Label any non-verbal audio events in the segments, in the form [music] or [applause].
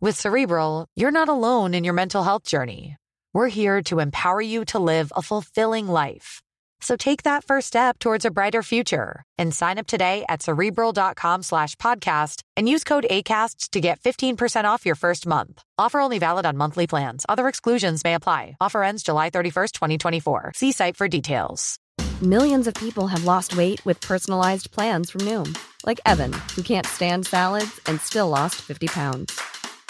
With Cerebral, you're not alone in your mental health journey. We're here to empower you to live a fulfilling life. So take that first step towards a brighter future and sign up today at cerebral.com slash podcast and use code ACasts to get 15% off your first month. Offer only valid on monthly plans. Other exclusions may apply. Offer ends July 31st, 2024. See site for details. Millions of people have lost weight with personalized plans from Noom, like Evan, who can't stand salads and still lost 50 pounds.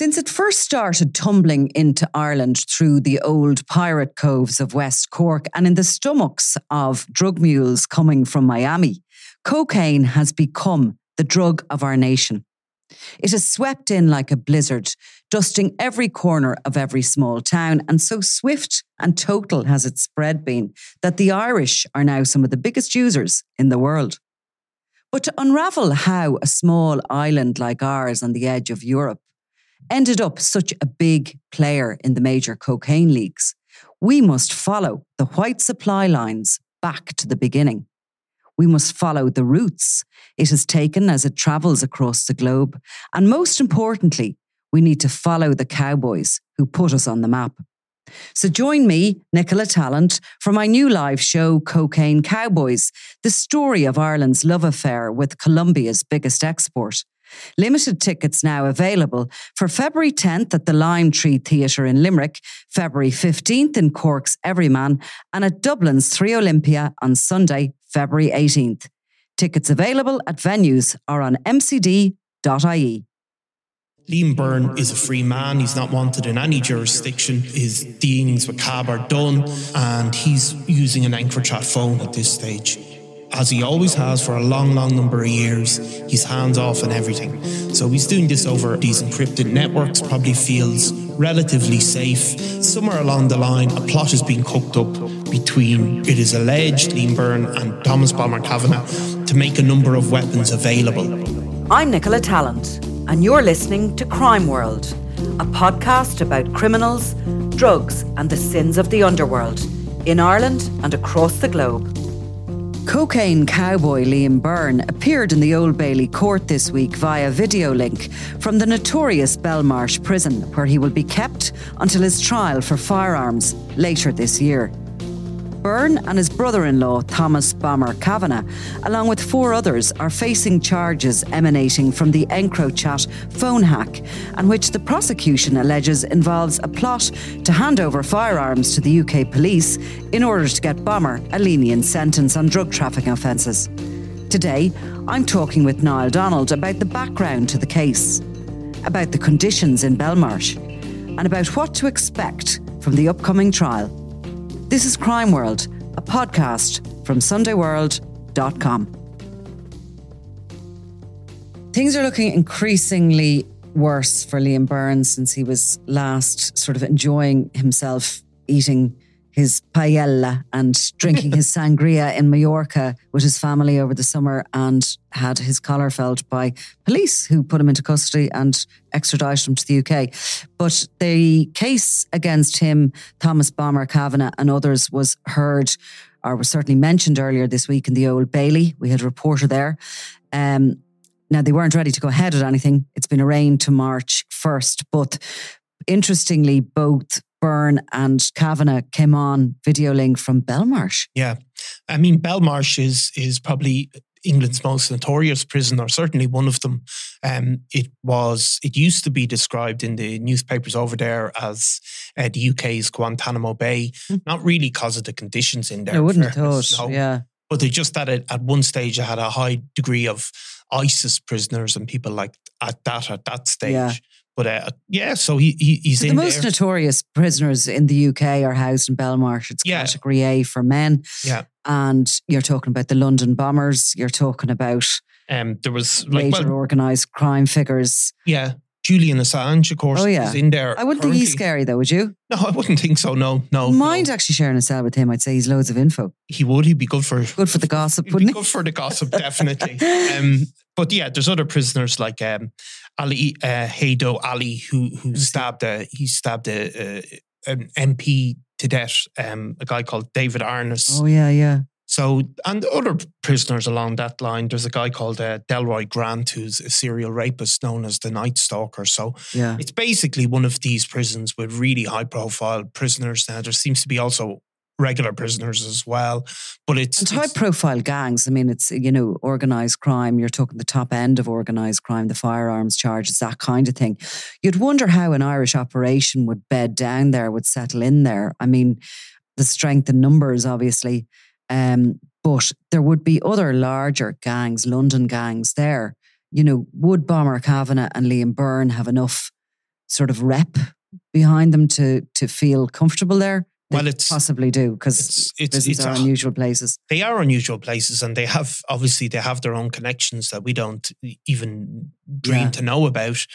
Since it first started tumbling into Ireland through the old pirate coves of West Cork and in the stomachs of drug mules coming from Miami, cocaine has become the drug of our nation. It has swept in like a blizzard, dusting every corner of every small town, and so swift and total has its spread been that the Irish are now some of the biggest users in the world. But to unravel how a small island like ours on the edge of Europe ended up such a big player in the major cocaine leagues, we must follow the white supply lines back to the beginning. We must follow the routes it has taken as it travels across the globe. And most importantly, we need to follow the cowboys who put us on the map. So join me, Nicola Tallant, for my new live show, Cocaine Cowboys, the story of Ireland's love affair with Colombia's biggest export. Limited tickets now available for February 10th at the Lime Tree Theatre in Limerick, February 15th in Cork's Everyman, and at Dublin's Three Olympia on Sunday, February 18th. Tickets available at venues or on mcd.ie. Liam Byrne is a free man. He's not wanted in any jurisdiction. His dealings with CAB are done, and he's using an EncroChat phone at this stage as he always has for a long, long number of years, he's hands off on everything. So he's doing this over these encrypted networks, probably feels relatively safe. Somewhere along the line, a plot is being cooked up between, it is alleged, Liam Byrne and Thomas Bomber Kavanagh to make a number of weapons available. I'm Nicola Tallant, and you're listening to Crime World, a podcast about criminals, drugs, and the sins of the underworld in Ireland and across the globe. Cocaine cowboy Liam Byrne appeared in the Old Bailey court this week via video link from the notorious Belmarsh prison, where he will be kept until his trial for firearms later this year. Byrne and his brother in law, Thomas Bomber Kavanagh, along with four others, are facing charges emanating from the EncroChat phone hack, and which the prosecution alleges involves a plot to hand over firearms to the UK police in order to get Bomber a lenient sentence on drug trafficking offences. Today, I'm talking with Niall Donald about the background to the case, about the conditions in Belmarsh, and about what to expect from the upcoming trial. This is Crime World, a podcast from SundayWorld.com. Things are looking increasingly worse for Liam Burns since he was last sort of enjoying himself eating his paella and drinking his [laughs] sangria in Mallorca with his family over the summer and had his collar felt by police who put him into custody and extradited him to the UK. But the case against him, Thomas Bomber, Kavanagh, and others was heard or was certainly mentioned earlier this week in the Old Bailey. We had a reporter there. Um, now they weren't ready to go ahead with anything. It's been arraigned to March 1st. But interestingly, both Byrne and Kavanagh came on video link from Belmarsh. Yeah. I mean, Belmarsh is is probably England's most notorious prison, or certainly one of them. Um, it was. It used to be described in the newspapers over there as uh, the UK's Guantanamo Bay. Mm. Not really because of the conditions in there. I wouldn't have thought. No. Yeah. But they just that at one stage, it had a high degree of ISIS prisoners and people like at that at that stage. Yeah. But uh, yeah, so he, he he's the most there. notorious prisoners in the UK are housed in Belmarsh. It's yeah. category A for men. Yeah, and you're talking about the London bombers. You're talking about um, there was like major well, organised crime figures. Yeah, Julian Assange, of course, oh, yeah. is in there. I wouldn't currently. think he's scary though, would you? No, I wouldn't think so. No, no. Mind no. actually sharing a cell with him. I'd say he's loads of info. He would. He'd be good for good for the gossip. Wouldn't he? Good for the gossip, [laughs] definitely. um, but yeah, there's other prisoners like um, Ali uh, Harbi Ali who who stabbed a he stabbed a, a an MP to death. Um, a guy called David Amess. Oh yeah, yeah. So, and other prisoners along that line, there's a guy called uh, Delroy Grant, who's a serial rapist known as the Night Stalker. So, yeah. it's basically one of these prisons with really high profile prisoners. Now, there seems to be also regular prisoners as well. But it's and high profile gangs. I mean, it's you know organized crime. You're talking the top end of organized crime, the firearms charges, that kind of thing. You'd wonder how an Irish operation would bed down there, would settle in there. I mean, the strength in numbers, obviously, um, but there would be other larger gangs, London gangs there. You know, would Bomber Kavanagh and Liam Byrne have enough sort of rep behind them to to feel comfortable there? Well, it's possibly do because it's, it's, it's are unusual places. They are unusual places, and they have obviously they have their own connections that we don't even dream yeah. to know about.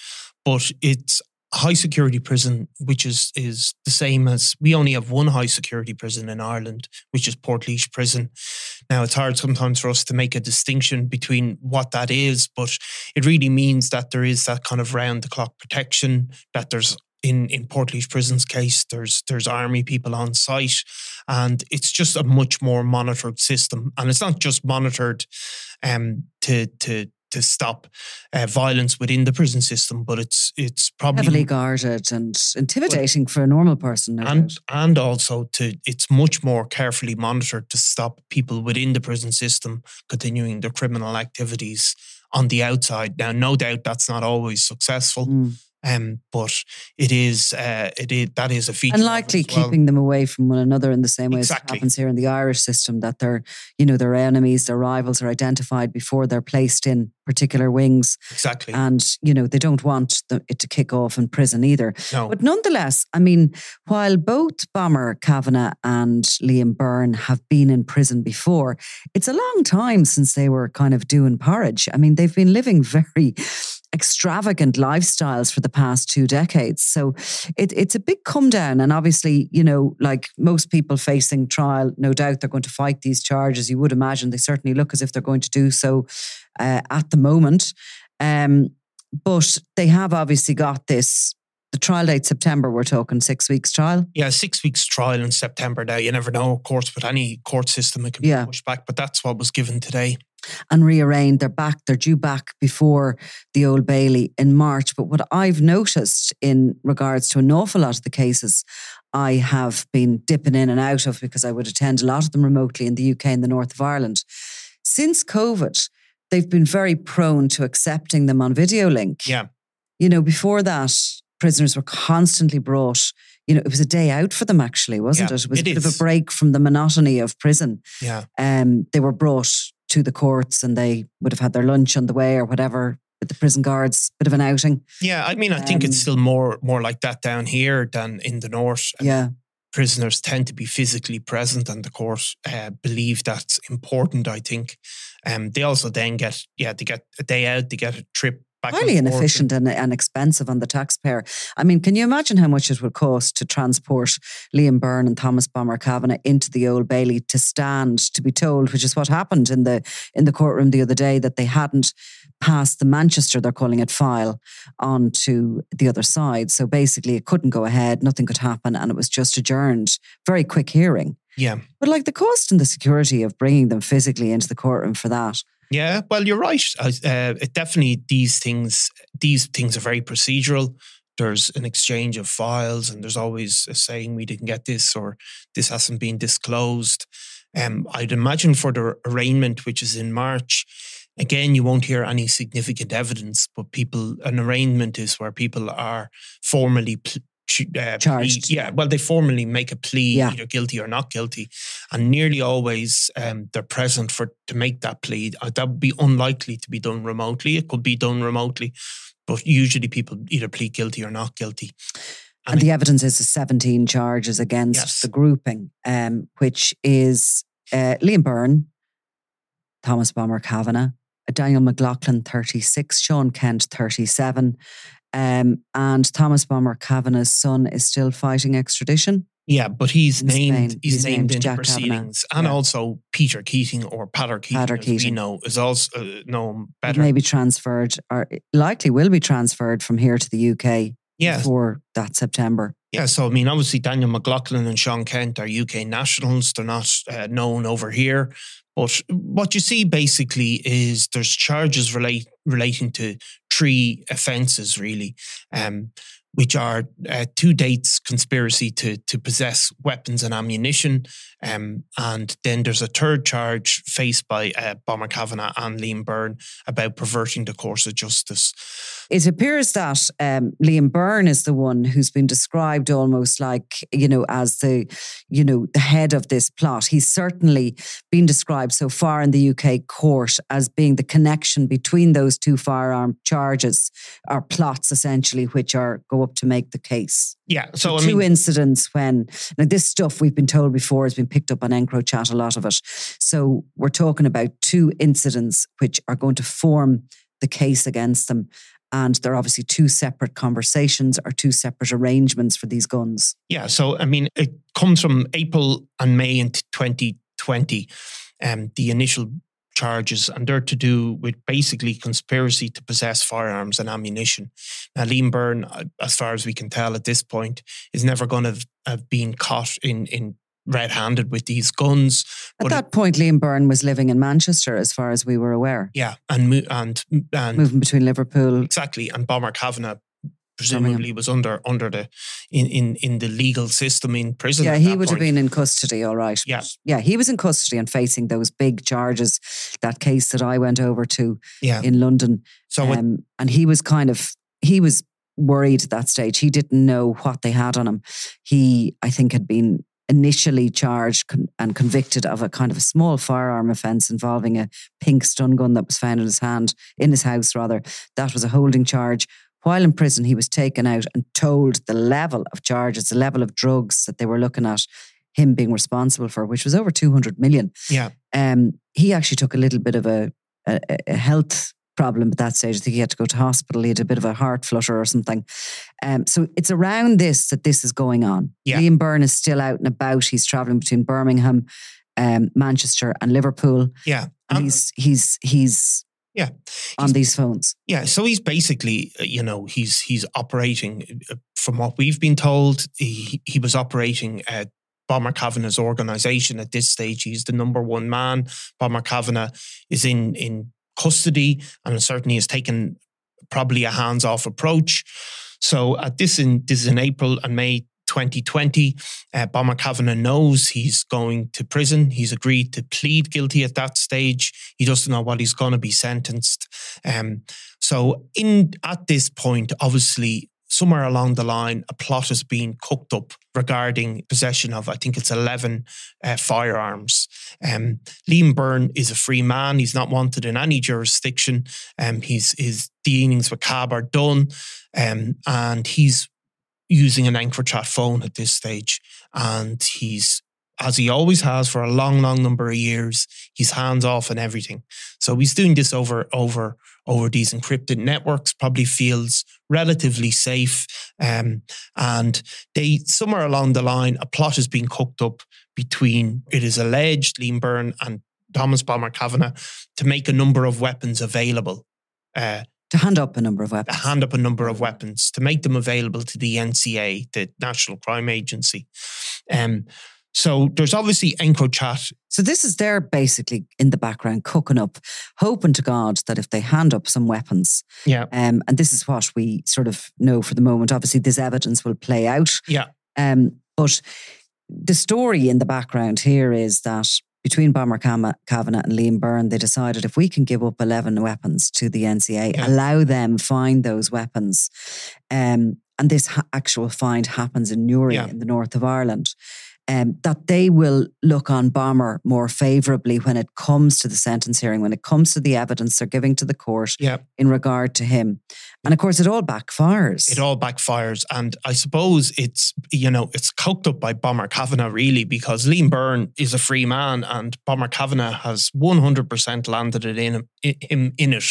But it's high security prison, which is is the same as we only have one high security prison in Ireland, which is Portlaoise Prison. Now it's hard sometimes for us to make a distinction between what that is, but it really means that there is that kind of round the clock protection, that there's in in Portlaoise Prison's case, there's there's army people on site, and it's just a much more monitored system. And it's not just monitored um, to to to stop uh, violence within the prison system, but it's it's probably heavily guarded and intimidating for a normal person. And and also to it's much more carefully monitored to stop people within the prison system continuing their criminal activities on the outside. Now, no doubt that's not always successful. Mm. Um, but it is, uh, it is that is a feature, and likely well. keeping them away from one another in the same way exactly. as happens here in the Irish system. That their, you know, their enemies, their rivals are identified before they're placed in particular wings. Exactly, and you know they don't want the, it to kick off in prison either. No. but nonetheless, I mean, while both Bomber Kavanagh and Liam Byrne have been in prison before, it's a long time since they were kind of doing porridge. I mean, they've been living [laughs] very extravagant lifestyles for the past two decades. So it, it's a big come down. And obviously, you know, like most people facing trial, no doubt they're going to fight these charges. You would imagine they certainly look as if they're going to do so uh, at the moment. Um, but they have obviously got this the trial date September, we're talking six weeks trial. Yeah, six weeks trial in September now. You never know, of course, with any court system, it can yeah. be pushed back, but that's what was given today and rearranged. They're back, they're due back before the Old Bailey in March. But what I've noticed in regards to an awful lot of the cases I have been dipping in and out of because I would attend a lot of them remotely in the UK and the north of Ireland. Since COVID, they've been very prone to accepting them on video link. Yeah. You know, before that, prisoners were constantly brought you know, it was a day out for them actually, wasn't yeah, it? It was it a bit is. of a break from the monotony of prison. Yeah. Um, they were brought to the courts and they would have had their lunch on the way or whatever with the prison guards, bit of an outing. Yeah, I mean, I think um, it's still more more like that down here than in the north. Yeah. Prisoners tend to be physically present, and the court uh, believe that's important. I think, um, they also then get yeah they get a day out, they get a trip highly inefficient and, and, expensive on the taxpayer. I mean, can you imagine how much it would cost to transport Liam Byrne and Thomas Bomber Kavanagh into the Old Bailey to stand to be told, which is what happened in the in the courtroom the other day, that they hadn't passed the Manchester, they're calling it, file on to the other side. So basically, it couldn't go ahead, nothing could happen, and it was just adjourned. Very quick hearing. Yeah. But like the cost and the security of bringing them physically into the courtroom for that Yeah, well, you're right. Uh, it definitely these things these things are very procedural. There's an exchange of files, and there's always a saying we didn't get this or this hasn't been disclosed. Um, I'd imagine for the arraignment, which is in March, again, you won't hear any significant evidence, but people, an arraignment is where people are formally pl- uh, charged. Plea, yeah, well, they formally make a plea, Yeah. either guilty or not guilty, and nearly always um, they're present for to make that plea. Uh, that would be unlikely to be done remotely. It could be done remotely, but usually people either plead guilty or not guilty. And the evidence is the 17 charges against Yes. the grouping, um, which is uh, Liam Byrne, Thomas Bomber Kavanagh, Daniel McLaughlin, 36, Sean Kent, 37. Um, and Thomas Bomber Kavanagh's son is still fighting extradition. Yeah, but he's In named. Spain. He's, He's named, named in Jack proceedings, and Yeah. also Peter Keating or Patter Keating, Patter as we know, is also uh, known better. may be transferred, or likely will be transferred from here to the UK yeah, before that September. yeah. So I mean, obviously Daniel McLaughlin and Sean Kent are UK nationals. They're not uh, known over here. But what you see basically is there's charges relate relating to three offences really, um, which are uh, two dates conspiracy to to possess weapons and ammunition, um, and then there's a third charge faced by uh, Bomber Kavanagh and Liam Byrne about perverting the course of justice. It appears that um, Liam Byrne is the one who's been described almost like, you know, as the, you know, the head of this plot. He's certainly been described so far in the UK court as being the connection between those two firearm charges or plots, essentially, which are go up to make the case. Yeah, so I two mean, incidents when now this stuff we've been told before has been picked up on EncroChat, a lot of it. So we're talking about two incidents which are going to form the case against them. And they're obviously two separate conversations or two separate arrangements for these guns. Yeah, so I mean, it comes from April and May in 2020, um, the initial charges, and they're to do with basically conspiracy to possess firearms and ammunition. Now, Liam Byrne, uh, as far as we can tell at this point, is never going to have been caught in in red-handed with these guns. At But that point, Liam Byrne was living in Manchester, as far as we were aware, yeah, and mo- and and moving between Liverpool. exactly, and Bomber Kavanagh presumably was under under the in in in the legal system in prison. Yeah, he would have been in custody, all right. Yeah. Yeah, he was in custody and facing those big charges, that case that I went over to Yeah. in London. So it- um, and he was kind of he was worried at that stage. He didn't know what they had on him. He, I think, had been initially charged con- and convicted of a kind of a small firearm offence involving a pink stun gun that was found in his hand, in his house rather. That was a holding charge. While in prison, he was taken out and told the level of charges, the level of drugs that they were looking at him being responsible for, which was over 200 million yeah. um, he actually took a little bit of a, a, a health problem at that stage. I think he had to go to hospital. He had a bit of a heart flutter or something. Um, so it's around this that this is going on. Yeah. Liam Byrne is still out and about. He's traveling between Birmingham, um, Manchester, and Liverpool, Yeah. and And- he's he's he's yeah. on these phones. Yeah, so he's basically, uh, you know, he's he's operating uh, from what we've been told. He he was operating at Bomber Kavanagh's organization at this stage. He's the number one man. Bomber Kavanagh is in in custody and certainly has taken probably a hands off approach. So at this in this is in April and May 2020, uh, Bomber Kavanagh knows he's going to prison. He's agreed to plead guilty at that stage. He doesn't know what he's going to be sentenced. Um, so in at this point, obviously, somewhere along the line, a plot has been cooked up regarding possession of, I think it's 11 uh, firearms. Um, Liam Byrne is a free man. He's not wanted in any jurisdiction. Um, he's, his dealings with CAB are done. Um, and he's using an EncroChat phone at this stage. And he's, as he always has for a long, long number of years, he's hands off and everything. So he's doing this over, over, over these encrypted networks, probably feels relatively safe. Um, and they, somewhere along the line, a plot has been cooked up between, it is alleged, Liam Byrne and Thomas Bomber Kavanagh to make a number of weapons available. Uh, To hand up a number of to weapons. hand up a number of weapons to make them available to the NCA, the National Crime Agency. Um, So there's obviously EncroChat. So this is they're basically in the background cooking up, hoping to God that if they hand up some weapons, Yeah. um, and this is what we sort of know for the moment. Obviously, this evidence will play out. Yeah. Um, but the story in the background here is that between Bomber Kavanagh and Liam Byrne, they decided if we can give up 11 weapons to the NCA, Yeah. allow them find those weapons, um, and this ha- actual find happens in Newry Yeah. in the north of Ireland, um, that they will look on Bomber more favourably when it comes to the sentence hearing, when it comes to the evidence they're giving to the court Yeah. in regard to him. And of course, it all backfires. It all backfires. And I suppose it's, you know, it's coked up by Bomber Kavanagh, really, because Liam Byrne is a free man and Bomber Kavanagh has 100% landed it in him in it.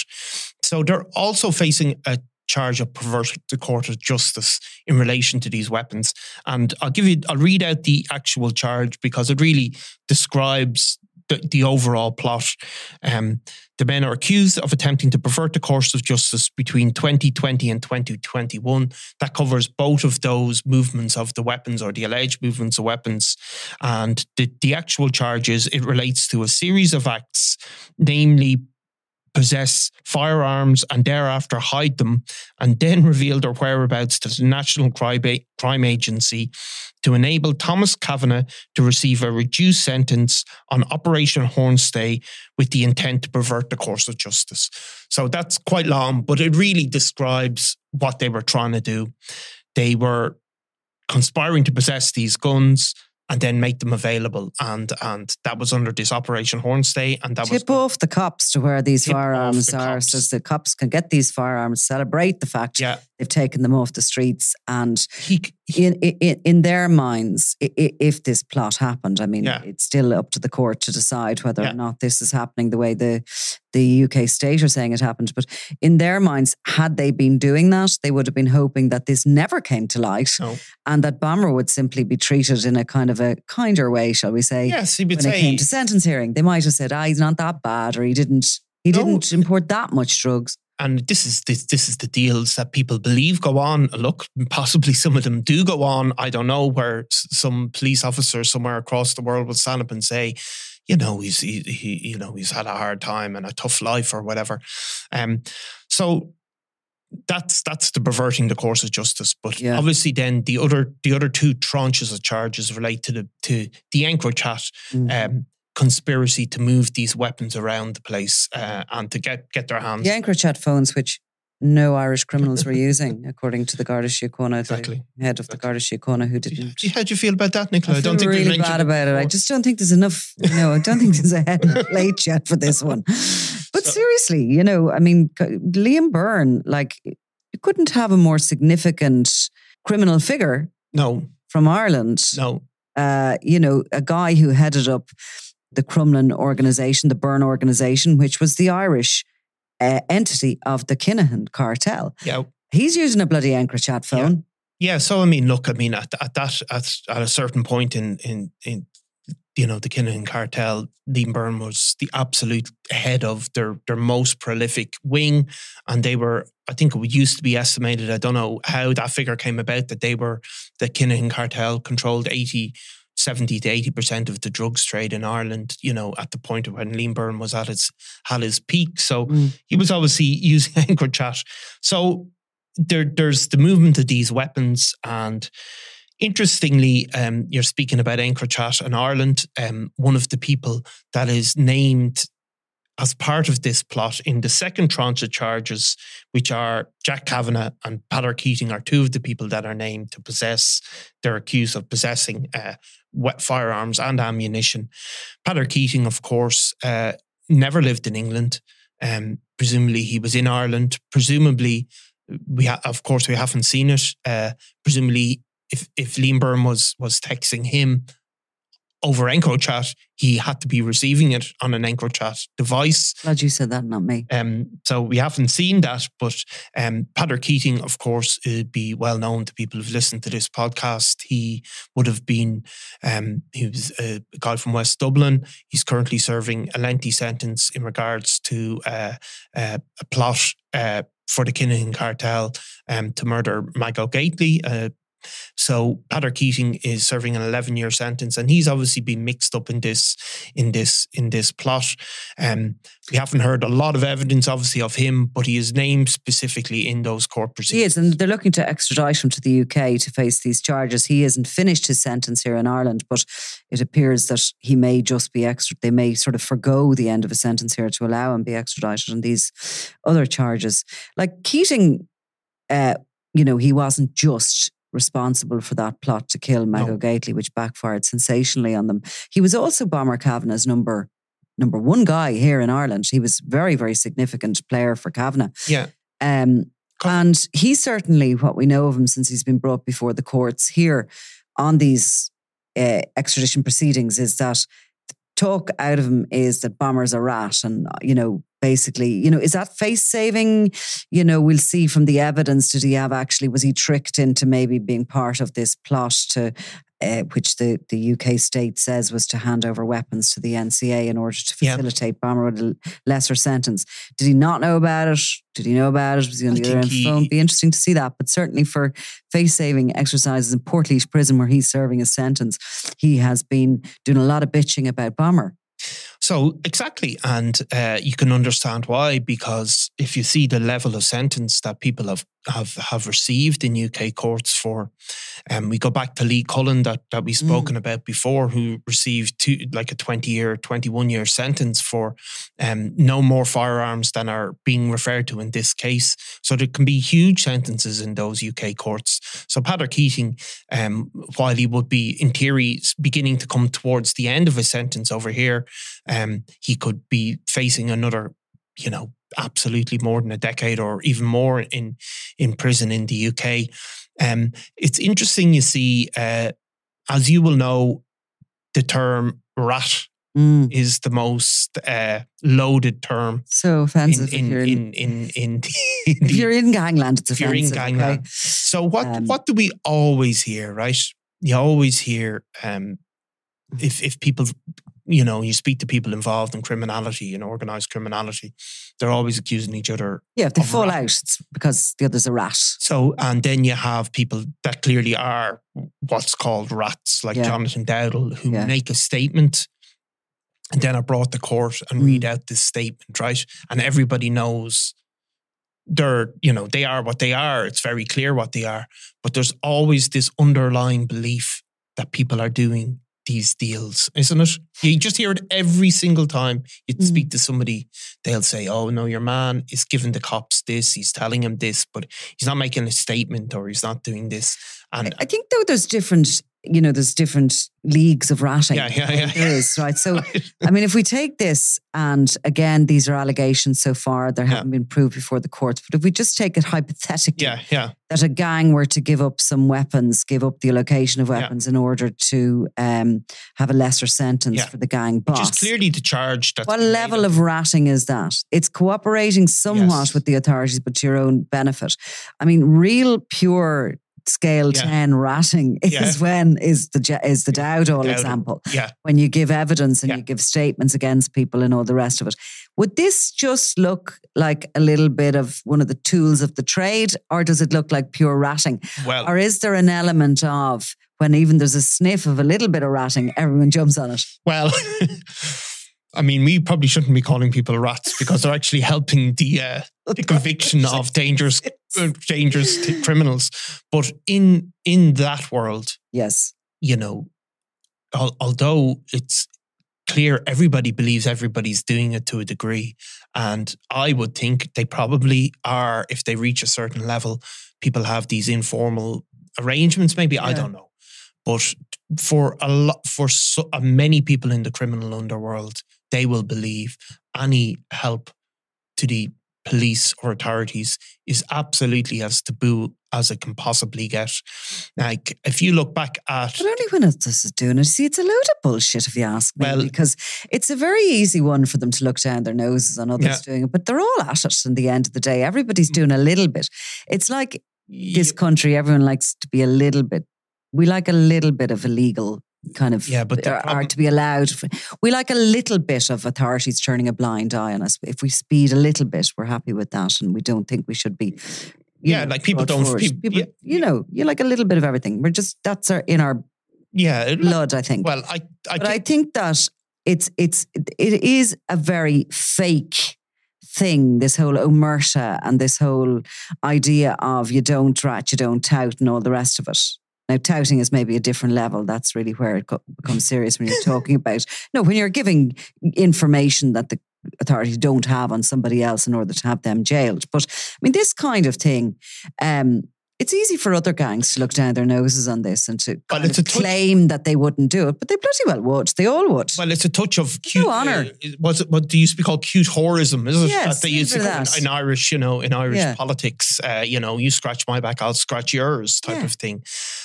So they're also facing a charge of perverting the court of justice in relation to these weapons. And I'll give you, I'll read out the actual charge because it really describes the, the overall plot. Um, the men are accused of attempting to pervert the course of justice between 2020 and 2021. That covers both of those movements of the weapons or the alleged movements of weapons. And the, the actual charges, it relates to a series of acts, namely possess firearms and thereafter hide them, and then [laughs] reveal their whereabouts to the National Crime Agency to enable Thomas Kavanagh to receive a reduced sentence on Operation Hornstay with the intent to pervert the course of justice. So that's quite long, but it really describes what they were trying to do. They were conspiring to possess these guns and then make them available. And and that was under this Operation Hornstay. And that was Tip off the cops to where these firearms are cops. so the cops can get these firearms, celebrate the fact yeah. they've taken them off the streets. And he in, in, in their minds, if this plot happened, I mean, Yeah. it's still up to the court to decide whether Yeah. or not this is happening the way the, the UK state are saying it happened. But in their minds, had they been doing that, they would have been hoping that this never came to light no. and that Bomber would simply be treated in a kind of a kinder way, shall we say? Yes, he would when it came to sentence hearing. They might have said, ah, he's not that bad, or he didn't he No. didn't import that much drugs. and this is this this is the deals that people believe go on. Look, possibly some of them do go on. I don't know where some police officer somewhere across the world will stand up and say, you know, he's he, he you know he's had a hard time and a tough life or whatever. Um, so that's that's the perverting the course of justice. But Yeah. obviously, then the other the other two tranches of charges relate to the to the EncroChat Mm. um, conspiracy to move these weapons around the place uh, and to get get their hands the EncroChat phones, which no Irish criminals were [laughs] using, according to the Garda Síochána, Exactly. the head of the Garda Síochána, who didn't. How do you feel about that, Nicola? I feel we've really bad about it. I just don't think there's enough. You know, I don't think there's a head [laughs] plate yet for this one. But So- seriously, you know, I mean, Liam Byrne, like, you couldn't have a more significant criminal figure no, from Ireland. no, uh, you know, a guy who headed up the Crumlin organization, the Byrne organization, which was the Irish uh, entity of the Kinahan cartel. yeah, He's using a bloody EncroChat phone. yeah. So I mean, look, I mean, at, at that at, at a certain point in in in you know the Kinahan cartel, Dean Byrne was the absolute head of their their most prolific wing, and they were. I think it used to be estimated. I don't know how that figure came about that they were the Kinahan cartel controlled eighty. 70 to 80% of the drugs trade in Ireland, you know, at the point of when Liam Byrne was at its had his peak. So Mm. he was obviously using [laughs] EncroChat. So there, there's the movement of these weapons. And interestingly, um, you're speaking about EncroChat in Ireland. Um, one of the people that is named as part of this plot in the second tranche of charges, which are Jack Kavanagh and Patter Keating, are two of the people that are named to possess. They're accused of possessing uh, wet firearms and ammunition. Patter Keating, of course, uh, never lived in England. Um, presumably, he was in Ireland. Presumably, we ha- of course we haven't seen it. Uh, presumably, if if Liam Byrne was was texting him over EncroChat, he had to be receiving it on an EncroChat device. Glad you said that, not me. Um, so we haven't seen that, but um, Patter Keating, of course, would be well known to people who've listened to this podcast. He would have been, um, he was a guy from West Dublin. He's currently serving a lengthy sentence in regards to uh, uh, a plot uh, for the Kinahan cartel um, to murder Michael Gately, a so Patrick Keating is serving an 11 year sentence, and he's obviously been mixed up in this in this in this plot. Um, we haven't heard a lot of evidence, obviously, of him, but he is named specifically in those court proceedings. He is, and they're looking to extradite him to the UK to face these charges. He hasn't finished his sentence here in Ireland, but it appears that he may just be extra. They may sort of forego the end of a sentence here to allow him be extradited on these other charges. Like Keating, uh, you know, he wasn't just responsible for that plot to kill Mago No. Gately, which backfired sensationally on them. He was also Bomber Kavanagh's number number one guy here in Ireland. He was very, very significant player for Kavanagh. Yeah. Um, and he certainly, what we know of him since he's been brought before the courts here on these uh, extradition proceedings, is that talk out of him is that Bomber's a rat, and you know, basically, you know, is that face saving? You know, we'll see from the evidence. Did he have actually? Was he tricked into maybe being part of this plot to? Uh, which the, the UK state says was to hand over weapons to the NCA in order to Yeah. facilitate Bomber with a lesser sentence. Did he not know about it? Did he know about it? Was he on the other end of the phone? Be interesting to see that. But certainly for face saving exercises in Portlaoise Prison, where he's serving his sentence, he has been doing a lot of bitching about Bomber. So exactly, and uh, you can understand why because if you see the level of sentence that people have have have received in UK courts for, um, we go back to Lee Cullen that that we've spoken about before, who received two like a twenty year, twenty one year sentence for um, no more firearms than are being referred to in this case. So there can be huge sentences in those UK courts. So Patrick Keating, um, while he would be in theory beginning to come towards the end of his sentence over here, um, he could be facing another, you know, absolutely more than a decade or even more in in prison in the UK. Um, it's interesting, you see, uh, as you will know, the term rat Mm. is the most uh, loaded term So offensive in if you're in, in in, in, in [laughs] if you're in gangland. It's offensive. if you're in gangland. okay? So what Um, what do we always hear, right? You always hear um, if if people, you know, you speak to people involved in criminality and organized criminality, they're always accusing each other. Yeah, if they fall rat. out, it's because the other's a rat. So and then you have people that clearly are what's called rats, like Yeah. Jonathan Dowdall, who Yeah. make a statement. And then are brought to court and Mm. read out this statement, right? And everybody knows they're, you know, they are what they are. It's very clear what they are. But there's always this underlying belief that people are doing these deals, isn't it? You just hear it every single time you Mm. speak to somebody. They'll say, "Oh no, your man is giving the cops this. He's telling him this, but he's not making a statement or he's not doing this." And I think though there's different, you know, there's different leagues of ratting. Yeah, yeah, yeah. There is, right? So, [laughs] I mean, if we take this, and again, these are allegations so far, they haven't been proved before the courts, but if we just take it hypothetically, yeah, yeah, that a gang were to give up some weapons, give up the allocation of Yeah. weapons in order to um, have a lesser sentence Yeah. for the gang boss. which is clearly the charge. That's What level of ratting is that? It's cooperating somewhat Yes. with the authorities, but to your own benefit. I mean, real pure scale Yeah. 10 ratting is Yeah. when is the is the Dowdall Dowdall. example. Yeah, When you give evidence and Yeah. you give statements against people and all the rest of it. Would this just look like a little bit of one of the tools of the trade, or does it look like pure ratting? well, Or is there an element of when even there's a sniff of a little bit of ratting, everyone jumps on it? Well, [laughs] I mean, we probably shouldn't be calling people rats because they're actually helping the uh, the [laughs] conviction of dangerous dangerous t- criminals. But in in that world, Yes. you know, al- although it's clear everybody believes everybody's doing it to a degree, and I would think they probably are if they reach a certain level. People have these informal arrangements. Maybe I don't know, but for a lot for so, uh, many people in the criminal underworld, they will believe any help to the police or authorities is absolutely as taboo as it can possibly get. Like if you look back at But only when it's this is doing it. See, it's a load of bullshit if you ask me, Well- because it's a very easy one for them to look down their noses on others Yeah. doing it. But they're all at it in the end of the day. Everybody's mm. doing a little bit. It's like this country, everyone likes to be a little bit. We like a little bit of illegal kind of Yeah, but or, uh, or problem- to be allowed. We like a little bit of authorities turning a blind eye on us. If we speed a little bit, we're happy with that, and we don't think we should be Yeah, know, like people don't- people- people yeah. you know, you like a little bit of everything. We're just that's our in our yeah. blood, I think. Well, I, I but I think, think that it's it's it is a very fake thing. This whole omerta and this whole idea of you don't rat, you don't tout, and all the rest of it. Now, touting is maybe a different level. That's really where it co- becomes serious when you're talking about no, when you're giving information that the authorities don't have on somebody else in order to have them jailed. But I mean, this kind of thing. Um, it's easy for other gangs to look down their noses on this and to Well, it's a touch- claim that they wouldn't do it, but they bloody well would. They all would. well, it's a touch of cute. honour. uh, was it what do used to be called cute whorism? Is it Yes, that they used to bit of call it that. in Irish? You know, in Irish Yeah. politics, uh, you know, you scratch my back, I'll scratch yours, type Yeah. of thing.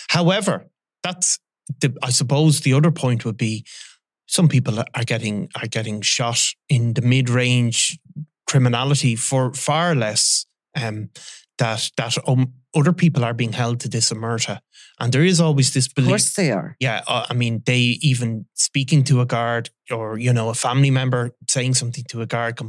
However, that's the. I suppose the other point would be some people are getting are getting shot in the mid range criminality for far less um, that that um, other people are being held to this omerta, and there is always this belief. Of course they are. Yeah, uh, I mean, they even speaking to a guard or you know a family member saying something to a guard.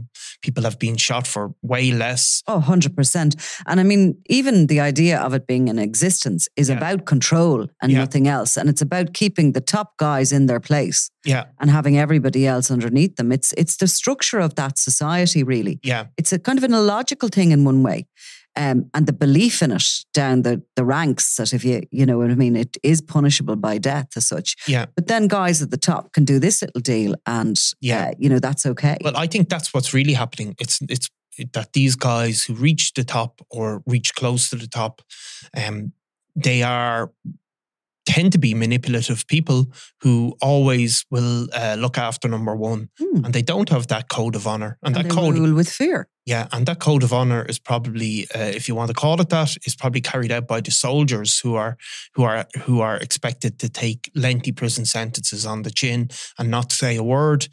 People have been shot for way less. Oh, 100%. And I mean, even the idea of it being in existence is Yeah. about control and Yeah. nothing else. And it's about keeping the top guys in their place Yeah, and having everybody else underneath them. It's it's the structure of that society, really. yeah, It's a kind of an illogical thing in one way. Um, and the belief in it down the, the ranks that if you, you know what I mean, it is punishable by death as such. yeah. But then guys at the top can do this little deal and, Yeah. uh, you know, that's okay. Well, I think that's what's really happening. It's it's that these guys who reach the top or reach close to the top, um, they are tend to be manipulative people who always will uh, look after number one, Hmm. and they don't have that code of honor. And, And that they code, rule with fear. Yeah, and that code of honor is probably, uh, if you want to call it that, is probably carried out by the soldiers who are who are who are expected to take lengthy prison sentences on the chin and not say a word,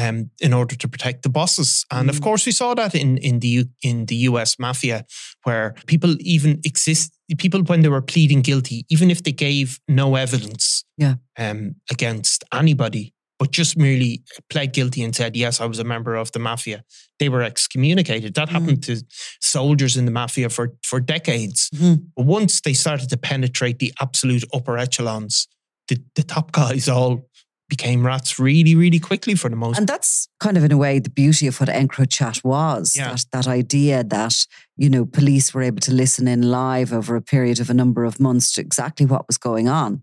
um, in order to protect the bosses. And of Mm. course, we saw that in in the in the U.S. mafia, where people even exist. People when they were pleading guilty, even if they gave no evidence, Yeah. um, against anybody. But just merely pled guilty and said, "Yes, I was a member of the mafia." they were excommunicated. That Mm. happened to soldiers in the mafia for, for decades. Mhm. But once they started to penetrate the absolute upper echelons, the, the top guys all became rats really, really quickly for the most And that's kind of in a way the beauty of what EncroChat was. Yeah. That that idea that, you know, police were able to listen in live over a period of a number of months to exactly what was going on.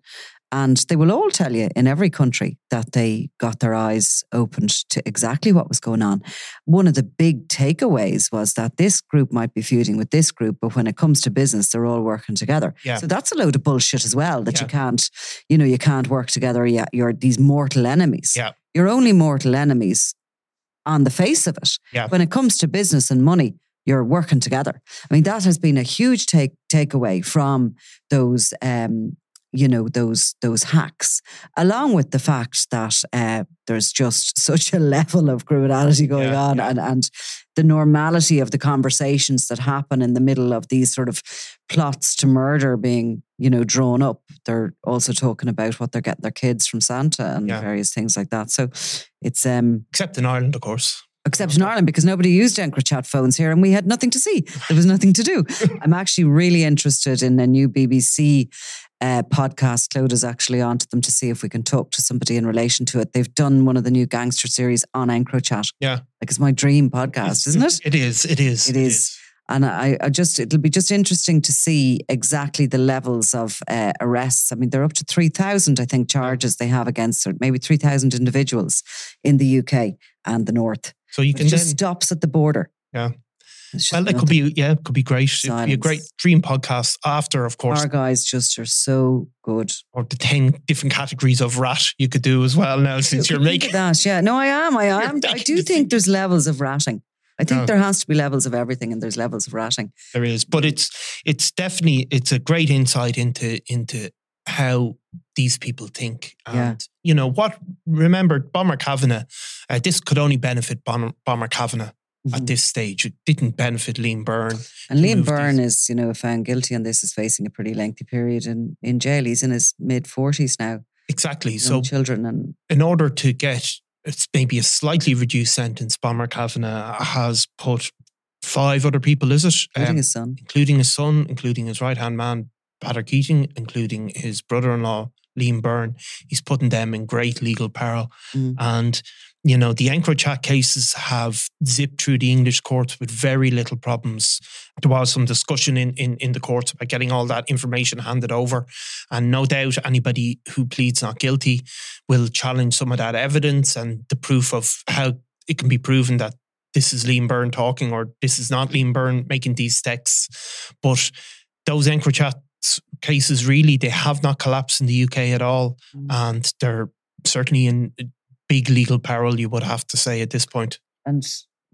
And they will all tell you in every country that they got their eyes opened to exactly what was going on. One of the big takeaways was that this group might be feuding with this group, but when it comes to business, they're all working together. Yeah. So that's a load of bullshit as well, that you can't, you know, you can't work together. Yeah, you're these mortal enemies. Yeah. You're only mortal enemies on the face of it. Yeah. When it comes to business and money, you're working together. I mean, that has been a huge take takeaway from those um, you know, those those hacks, along with the fact that uh, there's just [laughs] such a level of criminality going Yeah, on yeah. and and the normality of the conversations that happen in the middle of these sort of plots to murder being, you know, drawn up. They're also talking about what they're getting their kids from Santa and Yeah. various things like that. So it's um except in Ireland, of course. except in Ireland because nobody used EncroChat phones here and we had nothing to see. There was nothing to do. [laughs] I'm actually really interested in a new BBC uh, podcast. Claude is actually onto them to see if we can talk to somebody in relation to it. They've done one of the new gangster series on EncroChat. Yeah. Like it's my dream podcast, isn't it? It is. It is. It is. And I, I just, it'll be just interesting to see exactly the levels of uh, arrests. I mean, they're up to 3,000, I think, charges they have against her, maybe 3,000 individuals in the UK and the North. So you It can just then. stops at the border. Yeah. Well, it could be. Yeah, it could be great. It'd be a great dream podcast after, of course, Our guys just are so good. or the ten different categories of rat you could do as well. Now, [laughs] since you're making. that, yeah. No, I am. I [laughs] am. I do think there's levels of ratting. I think No. there has to be levels of everything, and there's levels of ratting. There is, but it's it's definitely it's a great insight into into how these people think, and Yeah. you know what. Remember, Bomber Kavanagh. Uh, this could only benefit Bomber, Bomber Kavanagh Mhm. at this stage. It didn't benefit Liam Byrne. And Liam Byrne these- is, you know, found guilty on this, is facing a pretty lengthy period in, in jail. He's in his mid forties now. Exactly. So, children and in order to get it's maybe a slightly reduced sentence, Bomber Kavanagh has put five other people, is it? including Um, his son. including his son, including his right hand man, Patrick Keating, including his brother in law, Liam Byrne. He's putting them in great legal peril. Mm. And, you know, the EncroChat cases have zipped through the English courts with very little problems. There was some discussion in, in, in the courts about getting all that information handed over. And no doubt anybody who pleads not guilty will challenge some of that evidence and the proof of how it can be proven that this is Liam Byrne talking or this is not Liam Byrne making these texts. But those EncroChat cases really they have not collapsed in the UK at all, Mm. and they're certainly in big legal peril. You would have to say at this point. And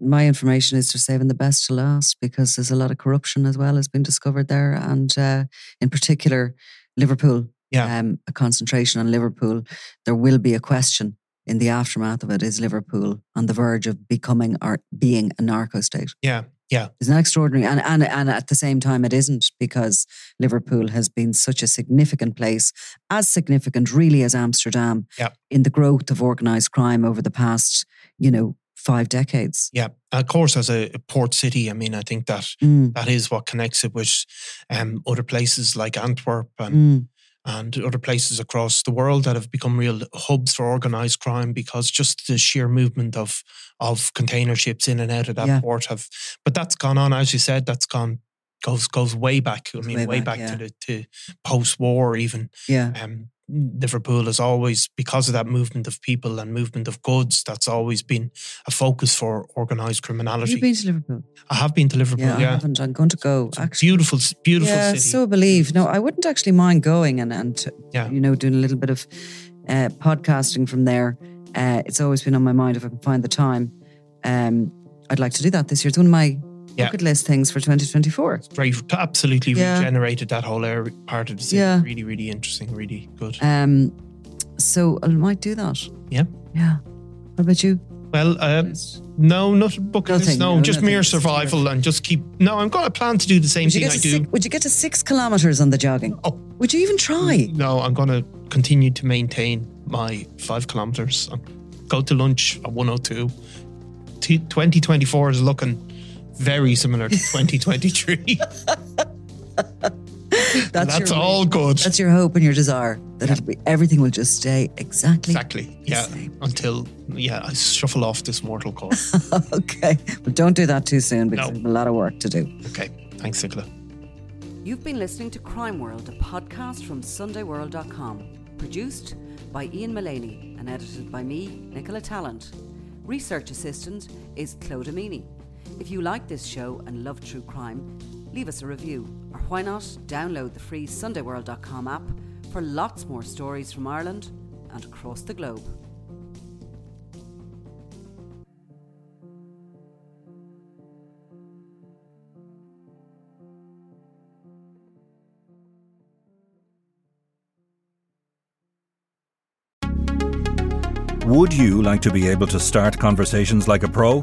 my information is they're saving the best to last because there's a lot of corruption as well has been discovered there. And uh, in particular, Liverpool, Yeah. um, a concentration on Liverpool. There will be a question in the aftermath of it is Liverpool on the verge of becoming or being a narco state? Yeah, yeah, Isn't that extraordinary? And, and, and at the same time, it isn't because Liverpool has been such a significant place, as significant really as Amsterdam Yeah. in the growth of organized crime over the past, you know, five decades. yeah. Of course, as a port city, I mean, I think that Mm, that is what connects it with um, other places like Antwerp and mm, and other places across the world that have become real hubs for organized crime because just the sheer movement of of container ships in and out of that Yeah. port have but that's gone on as you said that's gone goes goes way back I mean way way, back, back, yeah. to the to post war even yeah. um Liverpool has always because of that movement of people and movement of goods that's always been a focus for organized Have criminality you been to Liverpool? I have been to Liverpool Yeah, I haven't. I'm going to go. Actually, beautiful beautiful yeah, city so believe. No, I wouldn't actually mind going and and Yeah. you know doing a little bit of uh, podcasting from there. Uh, it's always been on my mind if I can find the time. Um, I'd like to do that this year. It's one of my Yeah. bucket list things for 2024. very absolutely Yeah. regenerated that whole area part of the city. Yeah. Really, really interesting, really good. Um, so I might do that. Yeah. Yeah. What about you? well, um, no, not bucket list, no, no, just nothing, mere survival and just keep. No, I'm going to plan to do the same thing I do. six, would you get to six kilometers on the jogging? Oh. Would you even try? No, I'm going to continue to maintain my five kilometers. and Go to lunch at 102. T- 2024 is looking very similar to [laughs] 2023. [laughs] That's, That's your, all good. That's your hope and your desire that it'll be everything will just stay exactly. exactly. Yeah. same. Until, yeah, I shuffle off this mortal coil. [laughs] okay, but don't do that too soon because No. there's a lot of work to do. okay. Thanks, Nicola. You've been listening to Crime World, a podcast from SundayWorld.com. Produced by Ian Mullaney and edited by me, Nicola Tallant. Research assistant is Claude Amini. If you like this show and love true crime, leave us a review. Or why not download the free SundayWorld.com app for lots more stories from Ireland and across the globe. Would you like to be able to start conversations like a pro?